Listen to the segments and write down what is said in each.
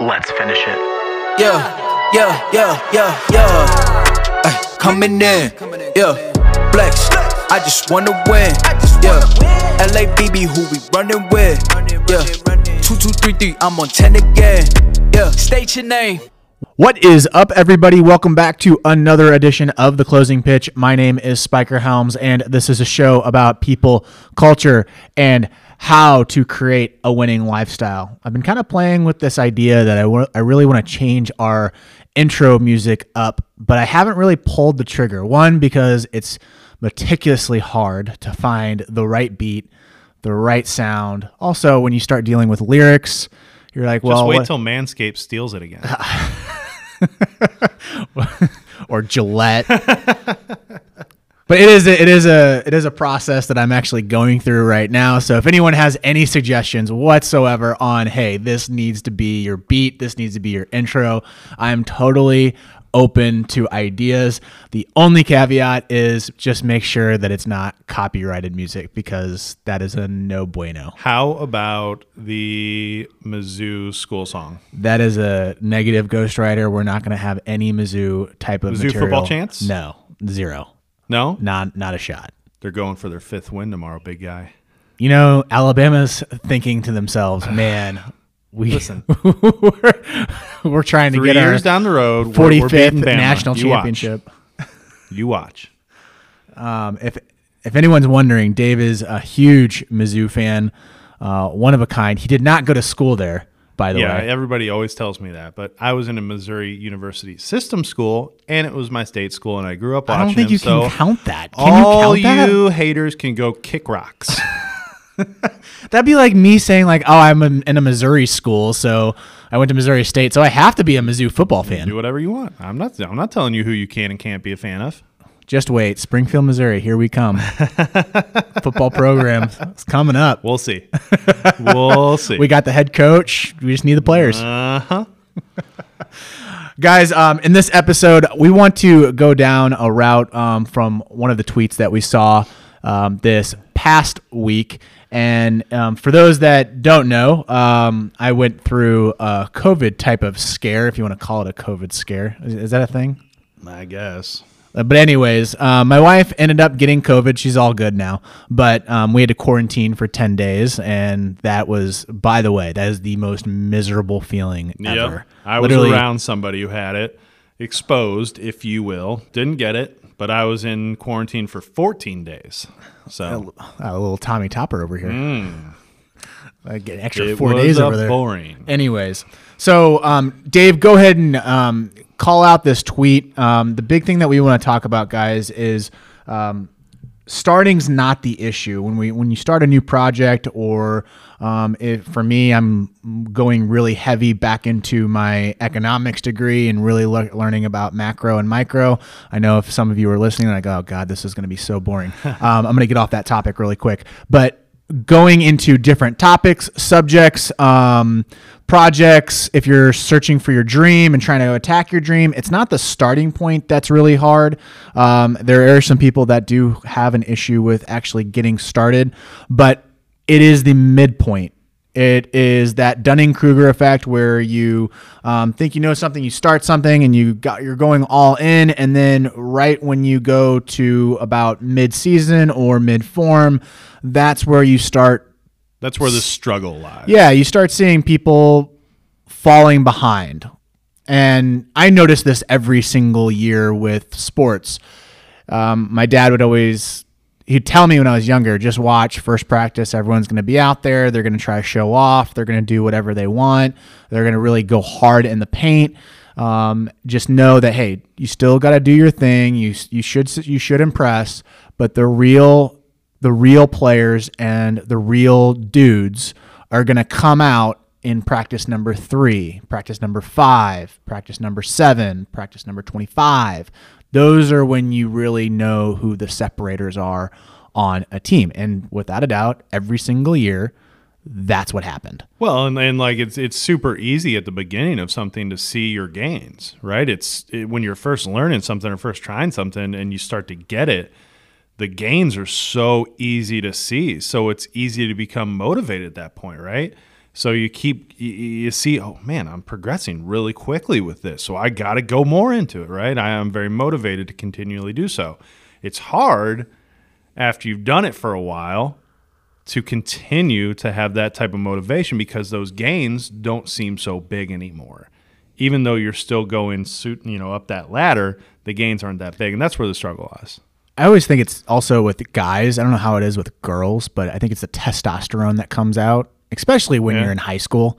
Let's finish it. Yeah, yeah, yeah, yeah, yeah. Ay, coming in, yeah. Flex, I just wanna win, yeah. LA LABB, who we running with, yeah. Two, two, three, three, I'm on 10 again, yeah. State your name. What is up, everybody? Welcome back to another edition of The Closing Pitch. My name is Spiker Helms, and this is a show about people, culture, and how to create a winning lifestyle. I've been kind of playing with this idea that I wa- I really want to change our intro music up, but I haven't really pulled the trigger. One, because it's meticulously hard to find the right beat, the right sound. Also, when you start dealing with lyrics, you're like, well, Just wait what- till Manscaped steals it again. or Gillette. but it is a, it is a it is a process that I'm actually going through right now. So if anyone has any suggestions whatsoever on hey, this needs to be your beat, this needs to be your intro, I'm totally open to ideas. The only caveat is just make sure that it's not copyrighted music because that is a no bueno. How about the Mizzou school song? That is a negative ghostwriter. We're not going to have any Mizzou type of Mizzou material. football chance? No, zero. No, Not not a shot. they're going for their fifth win tomorrow, big guy. You know, Alabama's thinking to themselves, "Man, we Listen. we're, we're trying to get years down the road, forty fifth national You watch. championship." You watch. Um, if if anyone's wondering, Dave is a huge Mizzou fan, uh, one of a kind. He did not go to school there, by the Yeah, way. everybody always tells me that, but I was in a Missouri University system school, and it was my state school, and I grew up I don't think him, you so can count that. Can all you count that? you haters can go kick rocks. That'd be like me saying like, "Oh, I'm in in a Missouri school, so I went to Missouri State, so I have to be a Mizzou football fan." Do whatever you want. I'm not. I'm not telling you who you can and can't be a fan of. Just wait, Springfield, Missouri, here we come. football program, it's coming up. We'll see. we'll see. We got the head coach. We just need the players. Uh huh. Guys, um, in this episode, we want to go down a route um, from one of the tweets that we saw um, this past week. And um, for those that don't know, um, I went through a COVID type of scare, if you want to call it a COVID scare. Is, is that a thing? I guess. Uh, But anyways, um, my wife ended up getting COVID. She's all good now, but um, we had to quarantine for ten days, and that was, by the way, that is the most miserable feeling ever. Yep. I was Literally- around somebody who had it, exposed, if you will. Didn't get it, but I was in quarantine for 14 days. So a little Tommy Topper over here. I get an extra it four days over there. boring. Anyways, so um, Dave, go ahead and um, call out this tweet. Um, the big thing that we want to talk about, guys, is um, starting's not the issue. When we when you start a new project or um, if for me i'm going really heavy back into my economics degree and really le- learning about macro and micro i know if some of you are listening like oh god this is going to be so boring. Um, i'm going to get off that topic really quick. But going into different topics, subjects, um, projects. If you're searching for your dream and trying to attack your dream, it's not the starting point that's really hard. Um, there are some people that do have an issue with actually getting started, but it is the midpoint. It is that Dunning Kruger effect where you um, think you know something, you start something, and you got you're going all in, and then right when you go to about mid season or mid form, that's where you start. That's where the struggle lies. Yeah, you start seeing people falling behind, and I notice this every single year with sports. Um, my dad would always he'd tell me when I was younger, just watch first practice. Everyone's going to be out there. They're going to try to show off. They're going to do whatever they want. They're going to really go hard in the paint. Um, just know that hey, you still got to do your thing. You you should you should impress, but the real the real players and the real dudes are going to come out in practice number three, practice number five, practice number seven, practice number 25. Those are when you really know who the separators are on a team. And without a doubt, every single year, that's what happened. Well, and, and like it's it's super easy at the beginning of something to see your gains, right? It's it, when you're first learning something or first trying something and you start to get it, the gains are so easy to see. So it's easy to become motivated at that point, right? So you keep you, see, oh man, I'm progressing really quickly with this. So I got to go more into it, right? I am very motivated to continually do so. It's hard after you've done it for a while to continue to have that type of motivation because those gains don't seem so big anymore. Even though you're still going, you know, up that ladder, the gains aren't that big, and that's where the struggle lies. I always think it's also with guys. I don't know how it is with girls, but I think it's the testosterone that comes out, especially when Yeah. you're in high school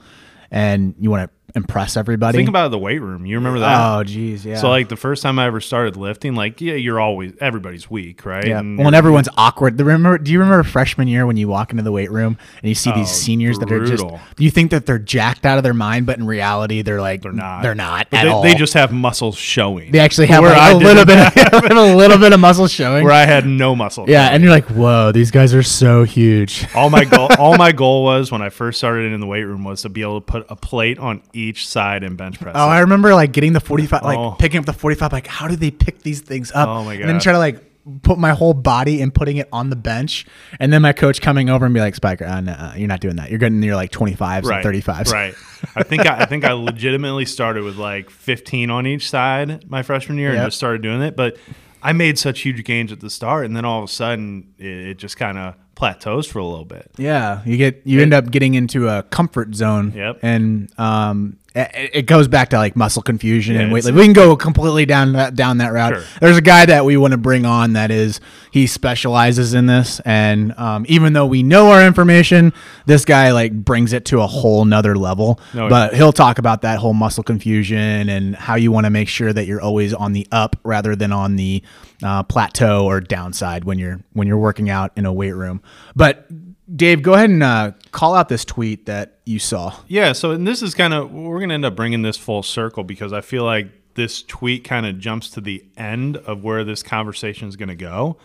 and you want to impress everybody. Think about the weight room. You remember that? Oh, geez, yeah. So like the first time I ever started lifting, like yeah, you're always everybody's weak, right? Yeah. And Well, and everyone's awkward. The- Remember? Do you remember freshman year when you walk into the weight room and you see these Oh, seniors that are just? brutal. You think that they're jacked out of their mind, but in reality, they're like they're not. They're not But at they, all. they just have muscles showing. They actually have like, a little bit, a little bit of muscle showing. where I had no muscle. Yeah, and you're like, whoa, these guys are so huge. all my goal all my goal was when I first started in the weight room was to be able to put a plate on each side and bench press. Oh. I remember like getting the 45, like Oh. picking up the 45. Like, how do they pick these things up? Oh my God. And then try to like put my whole body and putting it on the bench. And then my coach coming over and be like, Spiker, uh, no, uh, you're not doing that. You're getting your like 25s right, and 35s. Right. I think I, I think I legitimately started with like 15 on each side my freshman year and just started doing it. But I made such huge gains at the start, and then all of a sudden it, it just kind of plateaus for a little bit. Yeah, you get you end up getting into a comfort zone. Yep. And um, it, goes back to like muscle confusion and Yeah, weight. it's- We can go completely down that down that route. Sure. There's a guy that we want to bring on that is he specializes in this, and um, even though we know our information, this guy like brings it to a whole nother level. Yeah. but he'll talk about that whole muscle confusion and how you want to make sure that you're always on the up rather than on the uh, plateau or downside when you're when you're working out in a weight room. But Dave, go ahead and uh, call out this tweet that you saw. Yeah, so and this is kind of we're going to end up bringing this full circle because I feel like this tweet kind of jumps to the end of where this conversation is going to go.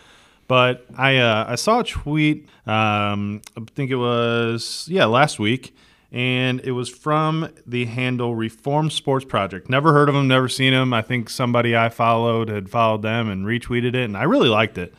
But I uh, I saw a tweet. Um, I think it was yeah last week, and it was from the handle Reform Sports Project. Never heard of them, never seen them. I think somebody I followed had followed them and retweeted it, and I really liked it.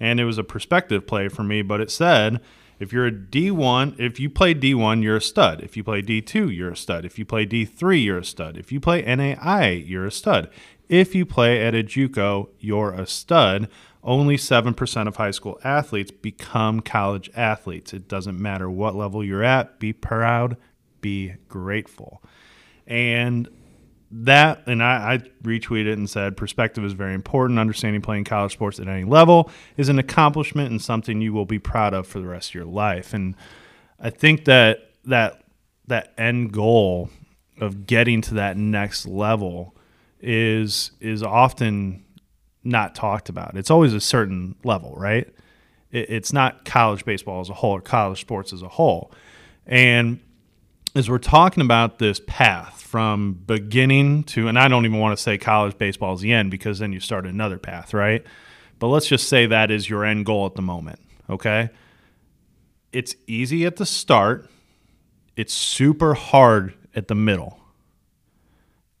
And it was a perspective play for me. But it said if you're a D1, if you play D1, you're a stud. If you play D2, you're a stud. If you play D3, you're a stud. If you play NAI, you're a stud. If you play at a JUCO, you're a stud. Only 7% of high school athletes become college athletes. It doesn't matter what level you're at. Be proud, be grateful. And that, and I, I retweeted and said, perspective is very important. Understanding playing college sports at any level is an accomplishment and something you will be proud of for the rest of your life. And I think that that that end goal of getting to that next level is is often not talked about. It's always a certain level, right? It, it's not college baseball as a whole or college sports as a whole. And as we're talking about this path from beginning to, and I don't even want to say college baseball is the end because then you start another path, right? But let's just say that is your end goal at the moment, okay? It's easy at the start, it's super hard at the middle.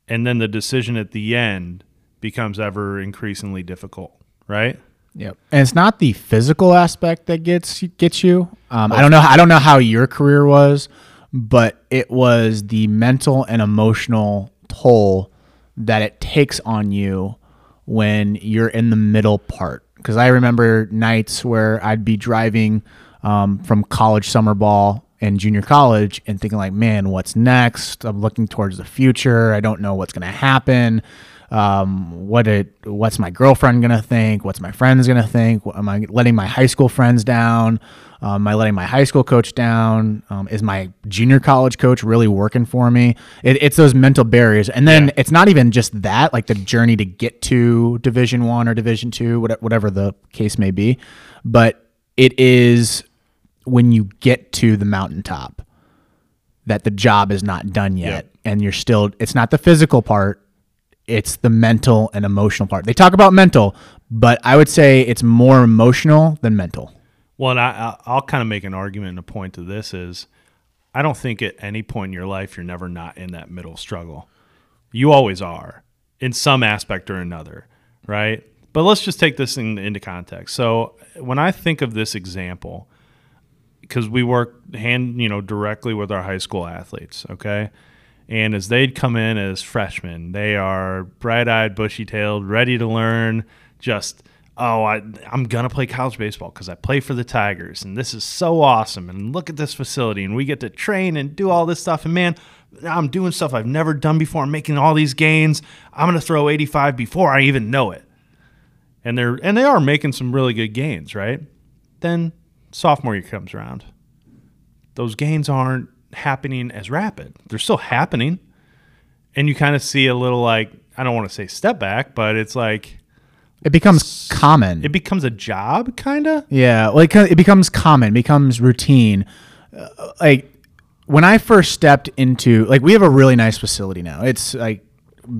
And then the decision at the end becomes ever increasingly difficult, right? Yep. And it's not the physical aspect that gets gets you. Um, I don't know. I don't know how your career was, but it was the mental and emotional toll that it takes on you when you're in the middle part. Because I remember nights where I'd be driving um, from college summer ball and junior college and thinking like, man, what's next? I'm looking towards the future. I don't know what's going to happen um, what it, what's my girlfriend gonna think? What's my friends gonna think? What, am I letting my high school friends down? Um, am I letting my high school coach down? Um, is my junior college coach really working for me? It, it's those mental barriers, and then Yeah. it's not even just that, like the journey to get to Division One or Division Two, whatever the case may be, but it is when you get to the mountaintop that the job is not done yet, Yep. and you're still. It's not the physical part it's the mental and emotional part. They talk about mental, but I would say it's more emotional than mental. Well, and I, I'll kind of make an argument and a point to this is I don't think at any point in your life you're never not in that middle struggle. You always are in some aspect or another, right? But let's just take this in, into context. So when I think of this example, because we work hand, you know, directly with our high school athletes. Okay. And as they'd come in as freshmen, they are bright eyed, bushy tailed, ready to learn. Just, oh, I, I'm going to play college baseball because I play for the Tigers. And this is so awesome. And look at this facility. And we get to train and do all this stuff. And man, I'm doing stuff I've never done before. I'm making all these gains. I'm going to throw 85 before I even know it. And they're and they are making some really good gains, right? Then sophomore year comes around. Those gains aren't happening as rapid. They're still happening. And you kind of see a little like I don't want to say step back, but it's like It becomes common. it becomes a job kind of. Yeah, like it becomes common, becomes routine. Uh, like when I first stepped into like we have a really nice facility now. It's like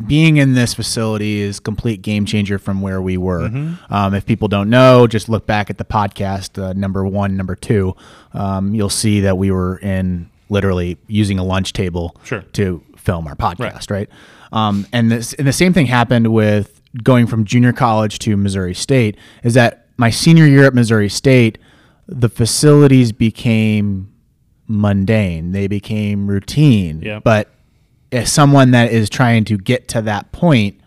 being in this facility is complete game changer from where we were. Um, if people don't know, just look back at the podcast uh, number one, number two. Um, you'll see that we were in literally using a lunch table Sure. to film our podcast, right? Um, and this and the same thing happened with going from junior college to Missouri State. Is that my senior year at Missouri State, the facilities became mundane. They became routine. Yep. But as someone that is trying to get to that point,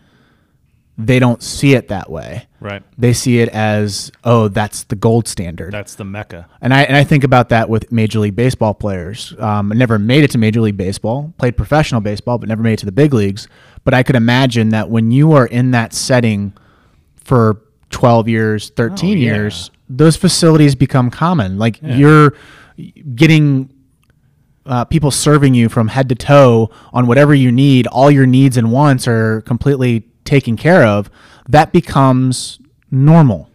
they don't see it that way. Right. They see it as, oh, that's the gold standard. That's the mecca. And I and I think about that with Major League Baseball players. Um, I never made it to Major League Baseball, played professional baseball, but never made it to the big leagues. But I could imagine that when you are in that setting for 12 years, 13 Oh, yeah. years, those facilities become common. Like you're getting uh, people serving you from head to toe on whatever you need. All your needs and wants are completely taken care of. That becomes normal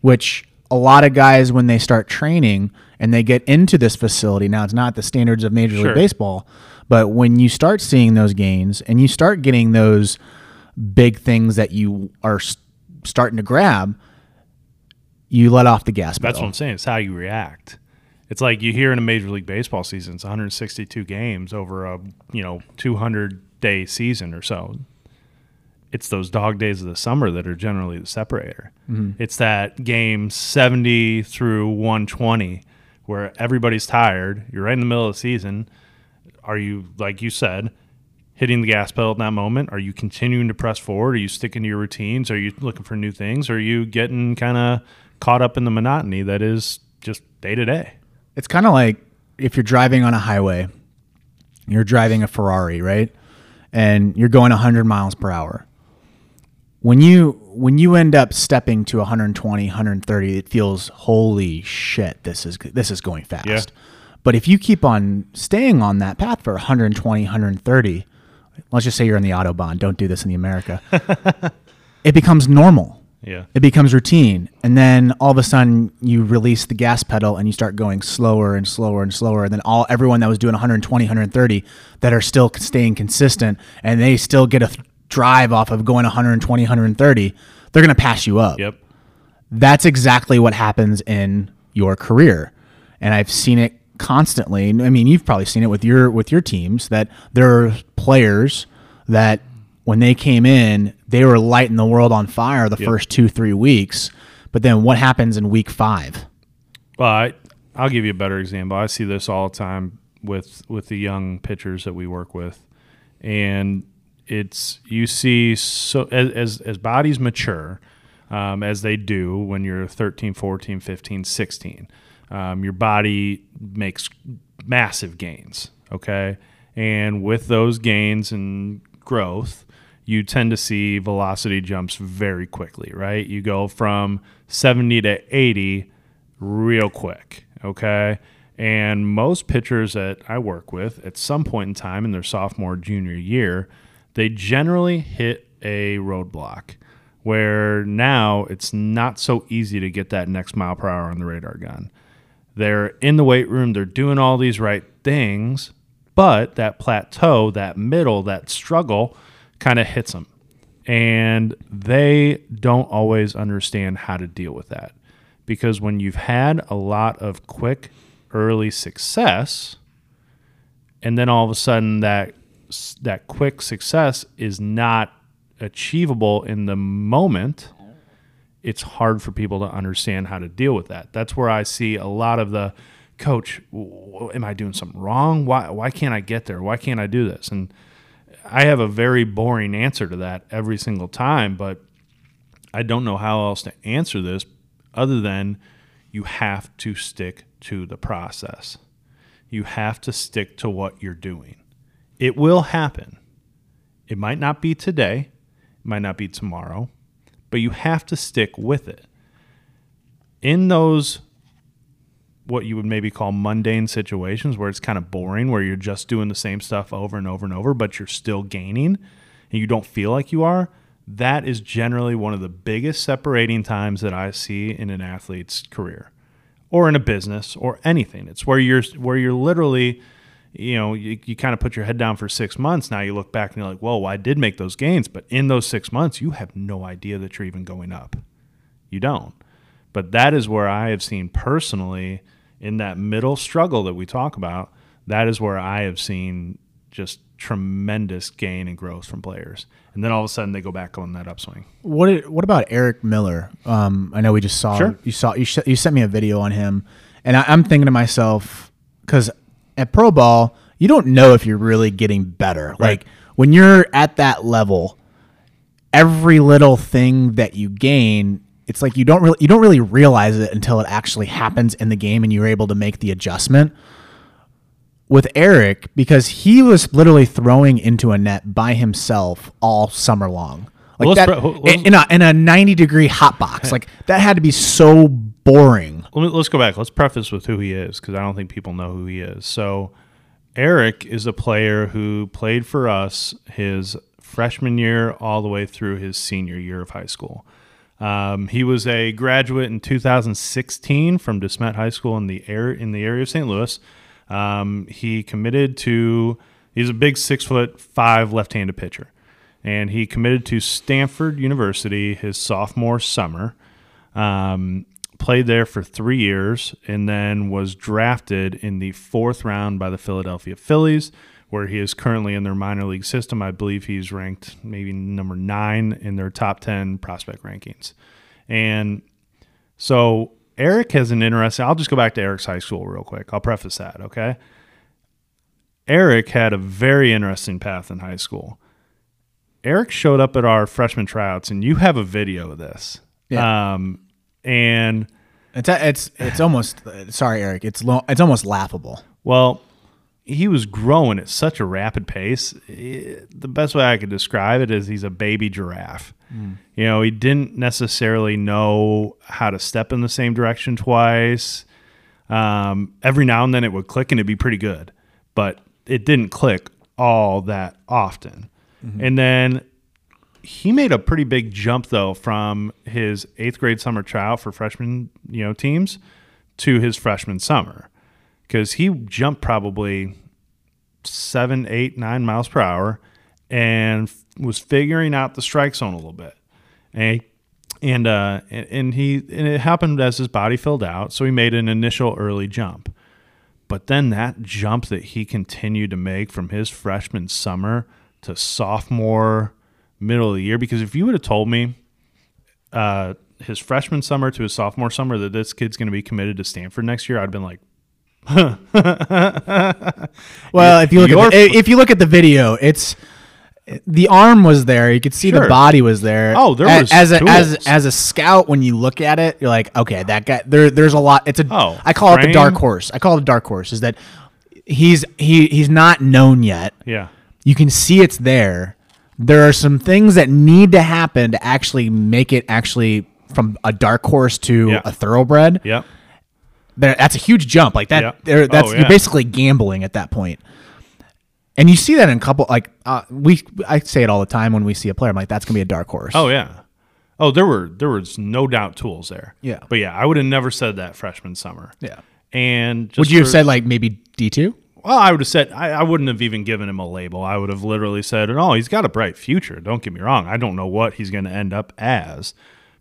which a lot of guys when they start training and they get into this facility now it's not the standards of major Sure. league baseball but when you start seeing those gains and you start getting those big things that you are starting to grab you let off the gas That's pedal what I'm saying. It's how you react. It's like you hear in a Major League Baseball season, it's 162 games over a you know 200 day season or so. It's those dog days of the summer that are generally the separator. Mm-hmm. It's that game 70 through 120 where everybody's tired. You're right in the middle of the season. Are you like you said? Hitting the gas pedal at that moment? Are you continuing to press forward? Are you sticking to your routines? Are you looking for new things? Are you getting kind of caught up in the monotony that is just day to day? It's kind of like if you're driving on a highway, you're driving a Ferrari, right? And you're going 100 miles per hour. When you when you end up stepping to 120, 130, it feels holy shit, this is this is going fast. Yeah. But if you keep on staying on that path for 120, 130, let's just say you're in the autobahn, don't do this in the America. it becomes normal Yeah. it becomes routine and then all of a sudden you release the gas pedal and you start going slower and slower and slower and then all everyone that was doing 120 130 that are still staying consistent and they still get a th- drive off of going 120 130 they're going to pass you up. Yep. that's exactly what happens in your career. And i've seen it constantly. I mean you've probably seen it with your with your teams that there are players that when they came in they were lighting the world on fire the first two three weeks. But then what happens in week five? Well, I, I'll give you a better example. I see this all the time with with the young pitchers that we work with, and it's you see so as as, bodies mature, um, as they do when you're 13, 14, 15, 16, um, your body makes massive gains. Okay, and with those gains and growth, you tend to see velocity jumps very quickly. Right, you go from 70 to 80 real quick. Okay. And most pitchers that I work with at some point in time in their sophomore, junior year, they generally hit a roadblock where now it's not so easy to get that next mile per hour on the radar gun. They're in the weight room, they're doing all these right things, but that plateau, that middle, that struggle kind of hits them. And they don't always understand how to deal with that because when you've had a lot of quick early success and then all of a sudden that that quick success is not achievable in the moment it's hard for people to understand how to deal with that. That's where I see a lot of the coach, am I doing something wrong? Why why can't I get there? Why can't I do this? And I have a very boring answer to that every single time, but I don't know how else to answer this other than you have to stick to the process. You have to stick to what you're doing. It will happen. It might not be today, it might not be tomorrow, but you have to stick with it. In those what you would maybe call mundane situations where it's kind of boring, where you're just doing the same stuff over and over and over, but you're still gaining and you don't feel like you are, that is generally one of the biggest separating times that I see in an athlete's career or in a business or anything. It's where you're where you're literally, you know, you, you kind of put your head down for six months. Now you look back and you're like, whoa, I did make those gains, but in those six months, you have no idea that you're even going up. You don't. But that is where I have seen personally in that middle struggle that we talk about. That is where I have seen just tremendous gain and growth from players, and then all of a sudden they go back on that upswing. What did, what about Erik Miller? Um, I know we just saw Sure. you saw you, sh- you sent me a video on him, and I, I'm thinking to myself because at pro ball you don't know if you're really getting better. Like when you're at that level, every little thing that you gain, it's like you don't really you don't really realize it until it actually happens in the game and you're able to make the adjustment. With Erik, because he was literally throwing into a net by himself all summer long, like Well, that in a in a ninety degree hot box, like that had to be so boring. Let me, let's go back. Let's preface with who he is because I don't think people know who he is. So, Erik is a player who played for us his freshman year all the way through his senior year of high school. Um, he was a graduate in 2016 from DeSmet High School in the air in the area of St. Louis. Um, he committed to. He's a big six foot five left-handed pitcher, and he committed to Stanford University his sophomore summer. Um, played there for three years and then was drafted in the fourth round by the Philadelphia Phillies, where he is currently in their minor league system. I believe he's ranked maybe number nine in their top 10 prospect rankings. And so Erik has an interesting, I'll just go back to Erik's high school real quick. I'll preface that, okay? Erik had a very interesting path in high school. Erik showed up at our freshman tryouts, and you have a video of this. Yeah. Um, and It's it's it's almost sorry, Erik. It's lo- it's almost laughable. well, he was growing at such a rapid pace. Eh, The best way I could describe it is he's a baby giraffe. You know, he didn't necessarily know how to step in the same direction twice. Um, every now and then it would click and it'd be pretty good, but it didn't click all that often. And then he made a pretty big jump though from his eighth grade summer trial for freshman, you know, teams to his freshman summer because he jumped probably seven, eight, nine miles per hour and was figuring out the strike zone a little bit. And and uh, and, and he and it happened as his body filled out, so he made an initial early jump. But then that jump that he continued to make from his freshman summer to sophomore, middle of the year, because if you would have told me uh, his freshman summer to his sophomore summer that this kid's going to be committed to Stanford next year, I'd been like, Well, if you look Your- at the, if you look at the video, it's the arm was there. You could see the body was there. Oh, there A- was as a, as tools. as a scout when you look at it, you're like, okay, that guy. There there's a lot. It's a Oh, I call it the dark horse. I call it the dark horse. Is that he's he he's not known yet. yeah, You can see it's there. There are some things that need to happen to actually make it actually from a dark horse to Yeah. a thoroughbred. yep, There, that's a huge jump. Like that, Yeah. there, that's Oh, you're basically gambling at that point. And you see that in a couple like uh, we I say it all the time when we see a player. I'm like, that's gonna be a dark horse. oh yeah. Oh, there were there was no doubt tools there. Yeah. but yeah, I would have never said that freshman summer. yeah. And just Would you have said like maybe D two? Well, I would have said I, I wouldn't have even given him a label. I would have literally said, "Oh, he's got a bright future." Don't get me wrong. I don't know what he's going to end up as,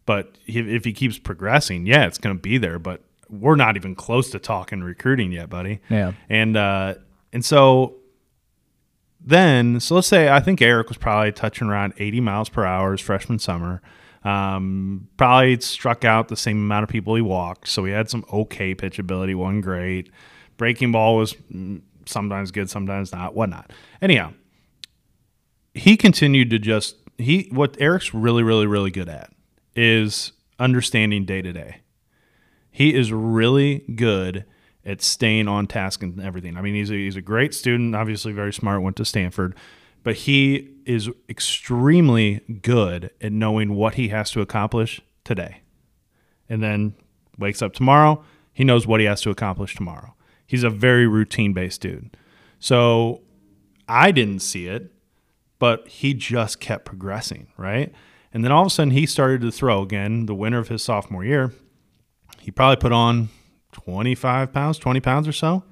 but if, if he keeps progressing, yeah, it's going to be there. But we're not even close to talking recruiting yet, buddy. Yeah. And uh, and so then, so let's say I think Erik was probably touching around 80 miles per hour his freshman summer. Um, probably struck out the same amount of people he walked. So he had some okay pitch ability, wasn't great. Breaking ball was mm, sometimes good, sometimes not, whatnot. Anyhow, he continued to just he what Erik's really, really, really good at is understanding day to day. He is really good at staying on task and everything. I mean, he's a, he's a great student, obviously very smart, went to Stanford, but he is extremely good at knowing what he has to accomplish today. And then wakes up tomorrow, he knows what he has to accomplish tomorrow. He's a very routine based dude. So I didn't see it, but he just kept progressing, right? And then all of a sudden he started to throw again, the winter of his sophomore year. He probably put on 25 pounds, 20 pounds or so.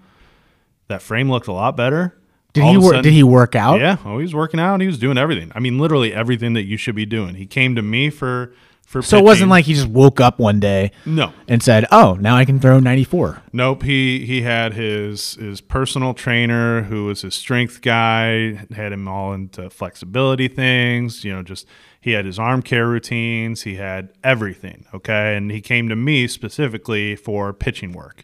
That frame looked a lot better. Did All he work? sudden- Did he work out? Yeah, oh, he was working out. He was doing everything. I mean, literally everything that you should be doing. He came to me for for. So it wasn't like he just woke up one day no, and said, "Oh, now I can throw 94." Nope. He he had his his personal trainer who was his strength guy, had him all into flexibility things, you know, just he had his arm care routines, he had everything, okay? And he came to me specifically for pitching work.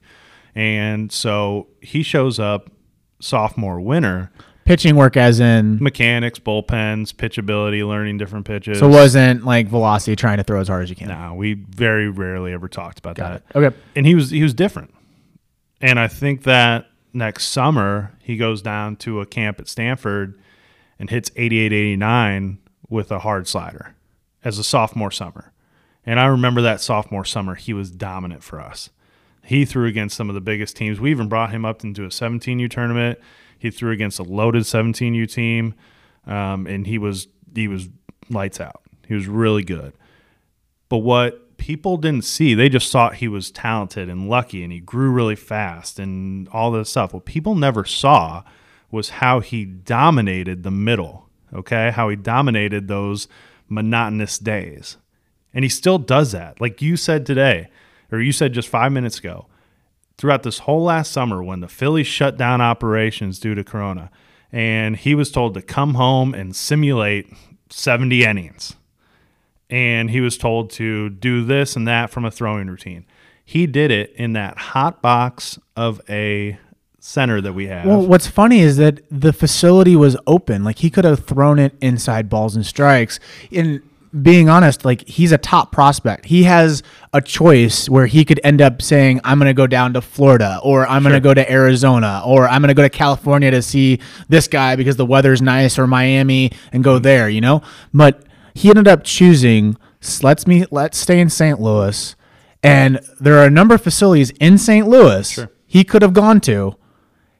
And so he shows up sophomore winter, Pitching work, as in, mechanics, bullpens, pitchability, learning different pitches. so it wasn't like velocity trying to throw as hard as you can. no, we very rarely ever talked about Got that. it. Okay. and he was he was different. And I think that next summer he goes down to a camp at Stanford and hits 88 89 with a hard slider as a sophomore summer. And I remember that sophomore summer he was dominant for us. He threw against some of the biggest teams. We even brought him up into a 17U tournament. He threw against a loaded 17U team, um, and he was he was lights out. He was really good. But what people didn't see, they just thought he was talented and lucky and he grew really fast and all this stuff. What people never saw was how he dominated the middle, okay? How he dominated those monotonous days. And he still does that. Like you said today, or you said just five minutes ago, throughout this whole last summer when the Phillies shut down operations due to Corona, and he was told to come home and simulate 70 innings and he was told to do this and that from a throwing routine. He did it in that hot box of a center that we have. Well, what's funny is that the facility was open. Like he could have thrown it inside balls and strikes. In being honest, like he's a top prospect. He has a choice where he could end up saying, "I'm going to go down to Florida," or "I'm going to go to Arizona," or "I'm going to go to California to see this guy because the weather's nice," or Miami and go mm-hmm. there. You know, but he ended up choosing. Let's me let's stay in St. Louis, and there are a number of facilities in St. Louis he could have gone to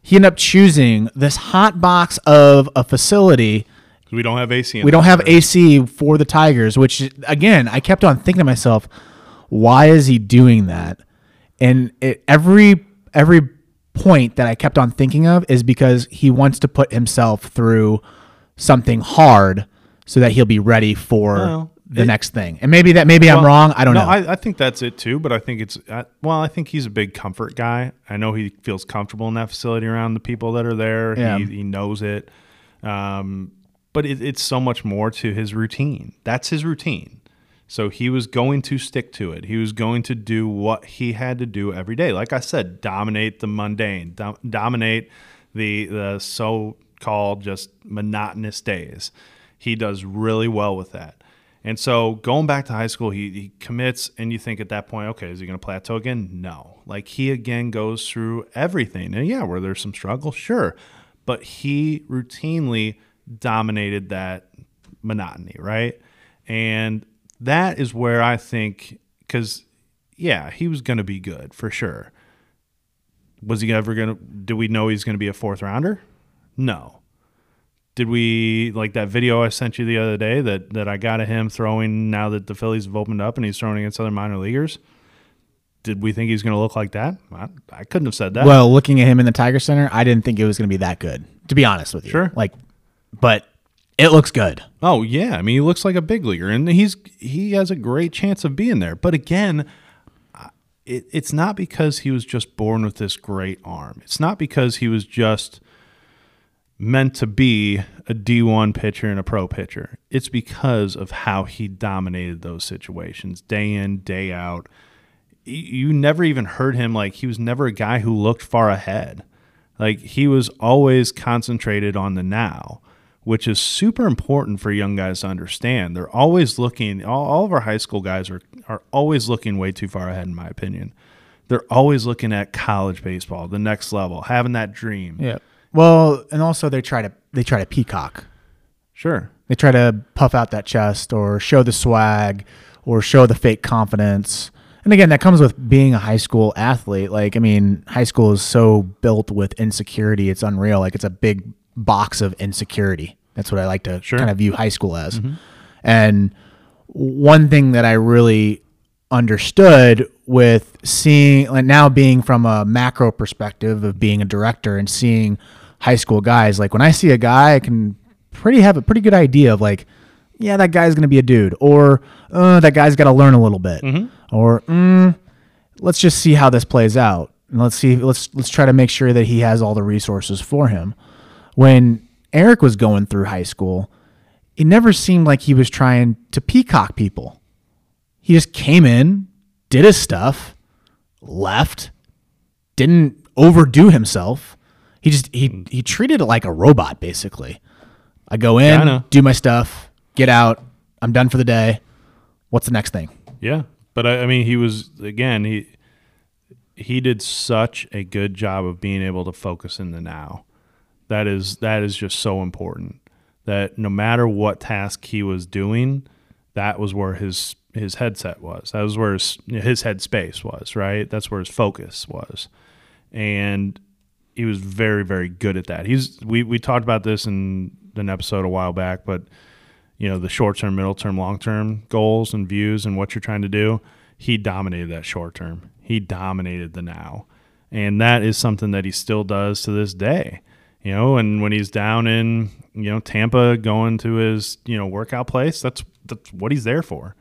he ended up choosing this hot box of a facility. We don't have AC. In We don't have. AC for the Tigers, which again, I kept on thinking to myself, why is he doing that? And it, every every point that I kept on thinking of is because he wants to put himself through something hard so that he'll be ready for Well, the it- next thing. And maybe that maybe I'm wrong. I don't no, know. I, I think that's it too. But I think it's uh, well, I think he's a big comfort guy. I know he feels comfortable in that facility around the people that are there. Yeah. He, he knows it. Um, but it, it's so much more to his routine. That's his routine. So he was going to stick to it. He was going to do what he had to do every day. Like I said, dominate the mundane, dom- dominate the the so-called just monotonous days. He does really well with that. And so going back to high school, he, he commits, and you think at that point, okay, is he going to plateau again? No. Like he again goes through everything. And yeah, were there some struggles? Sure. But he routinely dominated that monotony, right? And that is where I think, because yeah, he was going to be good for sure. Was he ever going to, do we know he's going to be a fourth rounder? No did we like that video I sent you the other day that that I got of him throwing now that the Phillies have opened up and he's throwing against other minor leaguers? Did we think he's going to look like that? I, I couldn't have said that. well, looking at him in the Tiger Center, I didn't think it was going to be that good. To be honest with you, Sure. Like, but it looks good. oh yeah, I mean he looks like a big leaguer and he's he has a great chance of being there. But again, it, it's not because he was just born with this great arm. It's not because he was just meant to be a D1 pitcher and a pro pitcher. It's because of how he dominated those situations day in, day out. You never even heard him like he was never a guy who looked far ahead. Like he was always concentrated on the now, which is super important for young guys to understand. They're always looking, all, all of our high school guys are, are always looking way too far ahead, in my opinion. They're always looking at college baseball, the next level, having that dream. Yeah. Well, and also they try to they try to peacock. Sure. They try to puff out that chest or show the swag or show the fake confidence. And again, that comes with being a high school athlete. Like, I mean, high school is so built with insecurity, it's unreal. Like, it's a big box of insecurity. That's what I like to Sure. kind of view high school as. And one thing that I really understood with seeing, like now being from a macro perspective of being a director and seeing high school guys, like when I see a guy, I can pretty have a pretty good idea of like, yeah, that guy's going to be a dude, or uh, that guy's got to learn a little bit, or mm, let's just see how this plays out, and let's see, let's let's try to make sure that he has all the resources for him. When Erik was going through high school, it never seemed like he was trying to peacock people. He just came in, did his stuff, left, didn't overdo himself. He just he he treated it like a robot basically. I go in, Kinda. do my stuff, get out. I'm done for the day. What's the next thing? Yeah, but I, I mean, he was again. He he did such a good job of being able to focus in the now. That is that is just so important. That no matter what task he was doing, that was where his his headset was. That was where his his headspace was. Right. That's where his focus was, and he was very very good at that. He's we we talked about this in an episode a while back, but you know the short term, middle term, long term goals and views and what you're trying to do. He dominated that short term. He dominated the now, and that is something that he still does to this day. You know, and when he's down in you know Tampa, going to his you know workout place, that's that's what he's there for.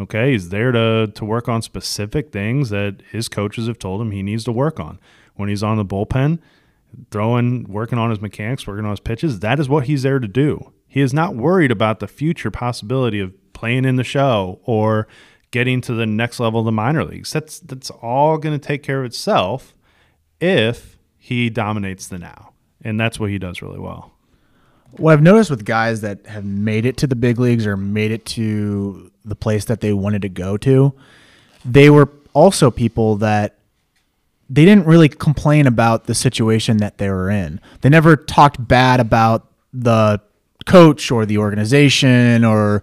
Okay, he's there to to work on specific things that his coaches have told him he needs to work on. When he's on the bullpen, throwing, working on his mechanics, working on his pitches. That is what he's there to do. He is not worried about the future possibility of playing in the show or getting to the next level of the minor leagues. That's that's all going to take care of itself if he dominates the now, and that's what he does really well. What I've noticed with guys that have made it to the big leagues or made it to the place that they wanted to go to, they were also people that they didn't really complain about the situation that they were in. They never talked bad about the coach or the organization or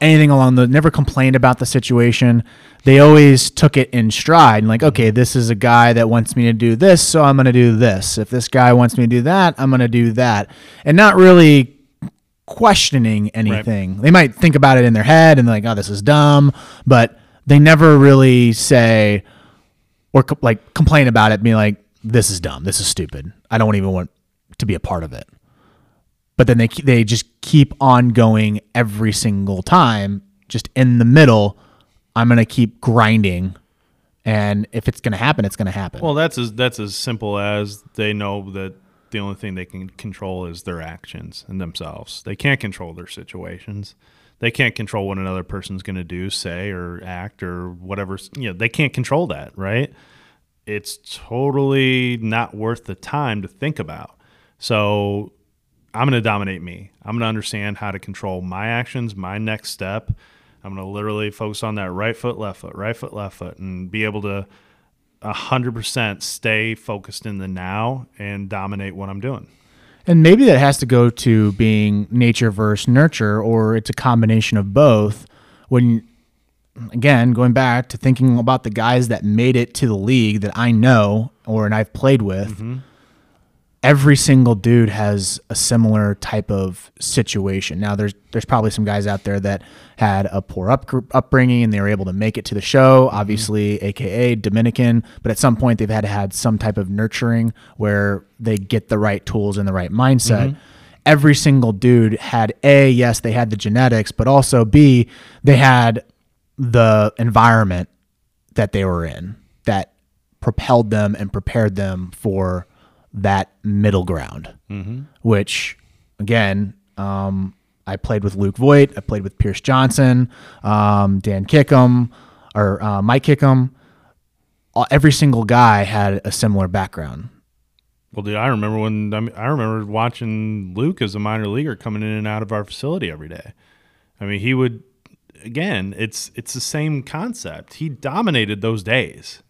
anything along the never complained about the situation. They always took it in stride and like, okay, this is a guy that wants me to do this, so I'm going to do this. If this guy wants me to do that, I'm going to do that. And not really questioning anything. They might think about it in their head and like, oh, this is dumb, but they never really say or co- like complain about it, being like, this is dumb, this is stupid. I don't even want to be a part of it. But then they they just keep on going every single time, just in the middle. I'm gonna keep grinding, and if it's gonna happen, it's gonna happen. Well, that's as that's as simple as they know that the only thing they can control is their actions and themselves. They can't control their situations. They can't control what another person's going to do, say, or act, or whatever. You know, they can't control that, right? It's totally not worth the time to think about. So, I'm going to dominate me. I'm going to understand how to control my actions, my next step. I'm going to literally focus on that right foot, left foot, right foot, left foot, and be able to 100% stay focused in the now and dominate what I'm doing. And maybe that has to go to being nature versus nurture, or it's a combination of both. When, again, going back to thinking about the guys that made it to the league that I know or and I've played with, mm-hmm. Every single dude has a similar type of situation. Now, there's there's probably some guys out there that had a poor up, upbringing and they were able to make it to the show, mm-hmm. obviously, aka Dominican. But at some point, they've had to had some type of nurturing where they get the right tools and the right mindset. Mm-hmm. Every single dude had a yes, they had the genetics, but also b they had the environment that they were in that propelled them and prepared them for that middle ground, Mm-hmm. which again, um, I played with Luke Voit, I played with Pierce Johnson, um, Dan Kickham, or uh, Mike Kickham. Uh, Every single guy had a similar background. Well, dude, I remember when I, mean, I remember watching Luke as a minor leaguer coming in and out of our facility every day. I mean, he would again. It's it's the same concept. He dominated those days.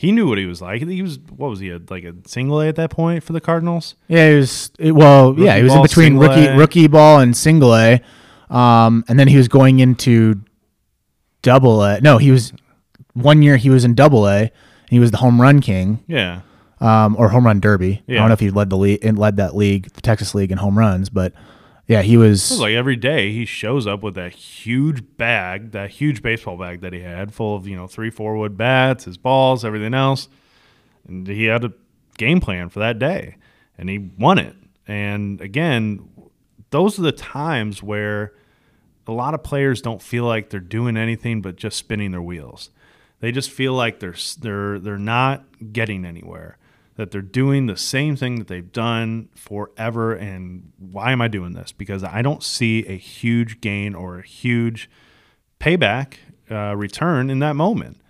He knew what he was like. He was what was he like a single A at that point for the Cardinals? Yeah, he was. it- well, yeah, he was in between rookie A. rookie ball and single A, um, and then he was going into double A. No, he was one year he was in double A. and He was the home run king, Yeah, um, or home run derby. I don't know if he led the league and led that league, the Texas League in home runs, but yeah, he was. was like every day he shows up with that huge bag, that huge baseball bag that he had, full of you know three four wood bats, his balls, everything else, and he had a game plan for that day, and he won it. And again, those are the times where a lot of players don't feel like they're doing anything but just spinning their wheels. They just feel like they're they're they're not getting anywhere. That they're doing the same thing that they've done forever. And why am I doing this? Because I don't see a huge gain or a huge payback uh, return in that moment.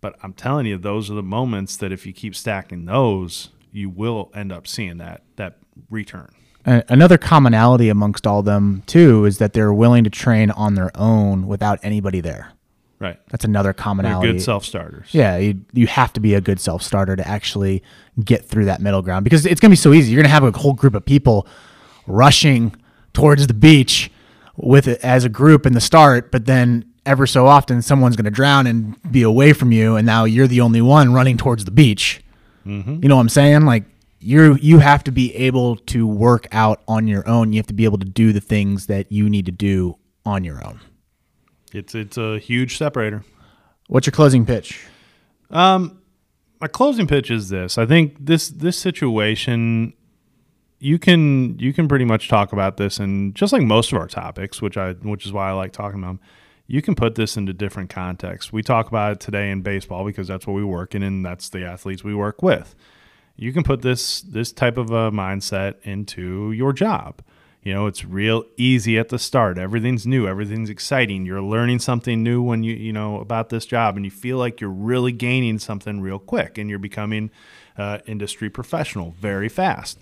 But I'm telling you, those are the moments that if you keep stacking those, you will end up seeing that that return. Another commonality amongst all them too is that they're willing to train on their own without anybody there. Right. That's another They're commonality. good self starters. Yeah, you, you have to be a good self starter to actually get through that middle ground because it's going to be so easy. You're going to have a whole group of people rushing towards the beach with it as a group in the start, but then ever so often someone's going to drown and be away from you, and now you're the only one running towards the beach. Mm-hmm. You know what I'm saying? Like you you have to be able to work out on your own. You have to be able to do the things that you need to do on your own. It's it's a huge separator. What's your closing pitch? Um, my closing pitch is this. I think this this situation you can you can pretty much talk about this and just like most of our topics, which I which is why I like talking about them. You can put this into different contexts. We talk about it today in baseball because that's what we work in and that's the athletes we work with. You can put this this type of a mindset into your job. You know, it's real easy at the start. Everything's new, everything's exciting. You're learning something new when you you know about this job, and you feel like you're really gaining something real quick, and you're becoming uh, industry professional very fast.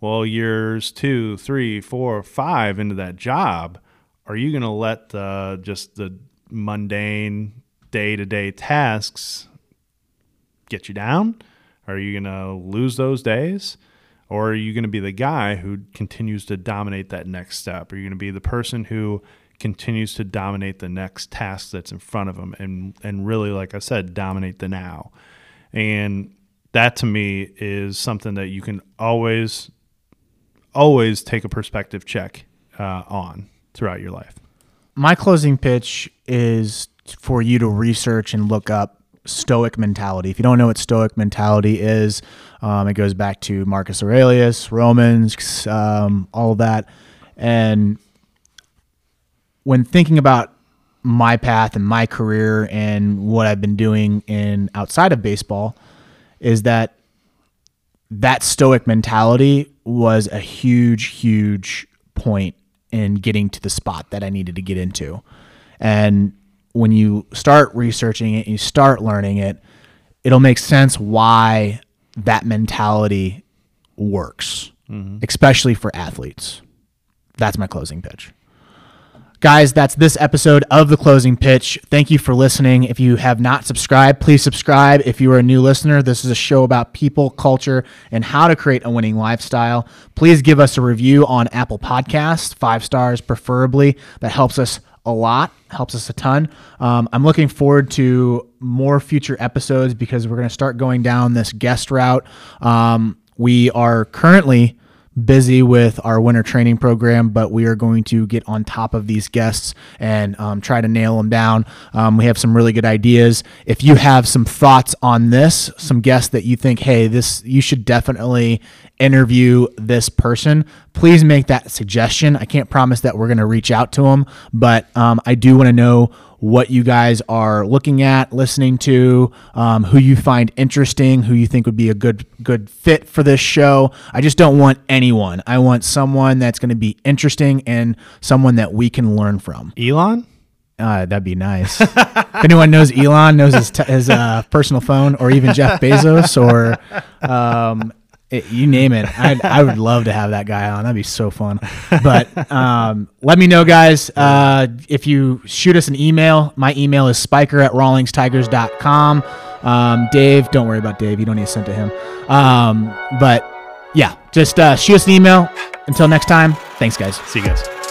Well, years two, three, four, five into that job, are you going to let the, just the mundane day to day tasks get you down? Are you going to lose those days? Or are you going to be the guy who continues to dominate that next step? Are you going to be the person who continues to dominate the next task that's in front of them and, and really, like I said, dominate the now? And that to me is something that you can always, always take a perspective check uh, on throughout your life. my closing pitch is for you to research and look up stoic mentality if you don't know what stoic mentality is um, it goes back to marcus aurelius romans um, all that and when thinking about my path and my career and what i've been doing in outside of baseball is that that stoic mentality was a huge, huge point in getting to the spot that I needed to get into. And when you start researching it, you start learning it, it'll make sense why that mentality works, mm-hmm. especially for athletes. That's my closing pitch. Guys, that's this episode of The Closing Pitch. Thank you for listening. If you have not subscribed, please subscribe. If you are a new listener, this is a show about people, culture, and how to create a winning lifestyle. Please give us a review on Apple Podcasts, five stars preferably. That helps us a lot, helps us a ton. Um, I'm looking forward to more future episodes because we're going to start going down this guest route. Um, we are currently busy with our winter training program, but we are going to get on top of these guests and um, try to nail them down. Um, we have some really good ideas. If you have some thoughts on this, some guests that you think, hey, this you should definitely interview this person, please make that suggestion. I can't promise that we're going to reach out to them, but um, I do want to know what you guys are looking at, listening to, um, who you find interesting, who you think would be a good good fit for this show. I just don't want anyone. I want someone that's going to be interesting and someone that we can learn from. Elon? Uh, that'd be nice. if anyone knows Elon, knows his, t- his uh, personal phone, or even Jeff Bezos, or um, it, you name it, I'd, I would love to have that guy on. That'd be so fun. But um, let me know, guys. Uh, if you shoot us an email, my email is spiker at rawlingstigers.com. Um, Dave, don't worry about Dave. You don't need to send to him. Um, but yeah, just uh, shoot us an email. Until next time, thanks, guys. See you guys.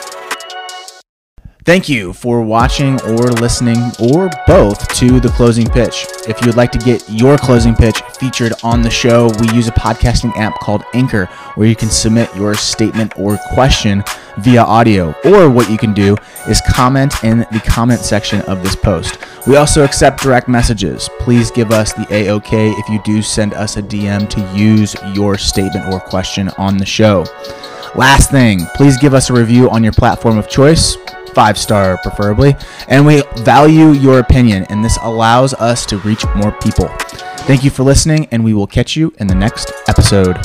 Thank you for watching or listening or both to the closing pitch. If you would like to get your closing pitch featured on the show, we use a podcasting app called Anchor where you can submit your statement or question via audio. Or what you can do is comment in the comment section of this post. We also accept direct messages. Please give us the AOK if you do send us a DM to use your statement or question on the show. Last thing, please give us a review on your platform of choice five star preferably. And we value your opinion, and this allows us to reach more people. Thank you for listening, and we will catch you in the next episode.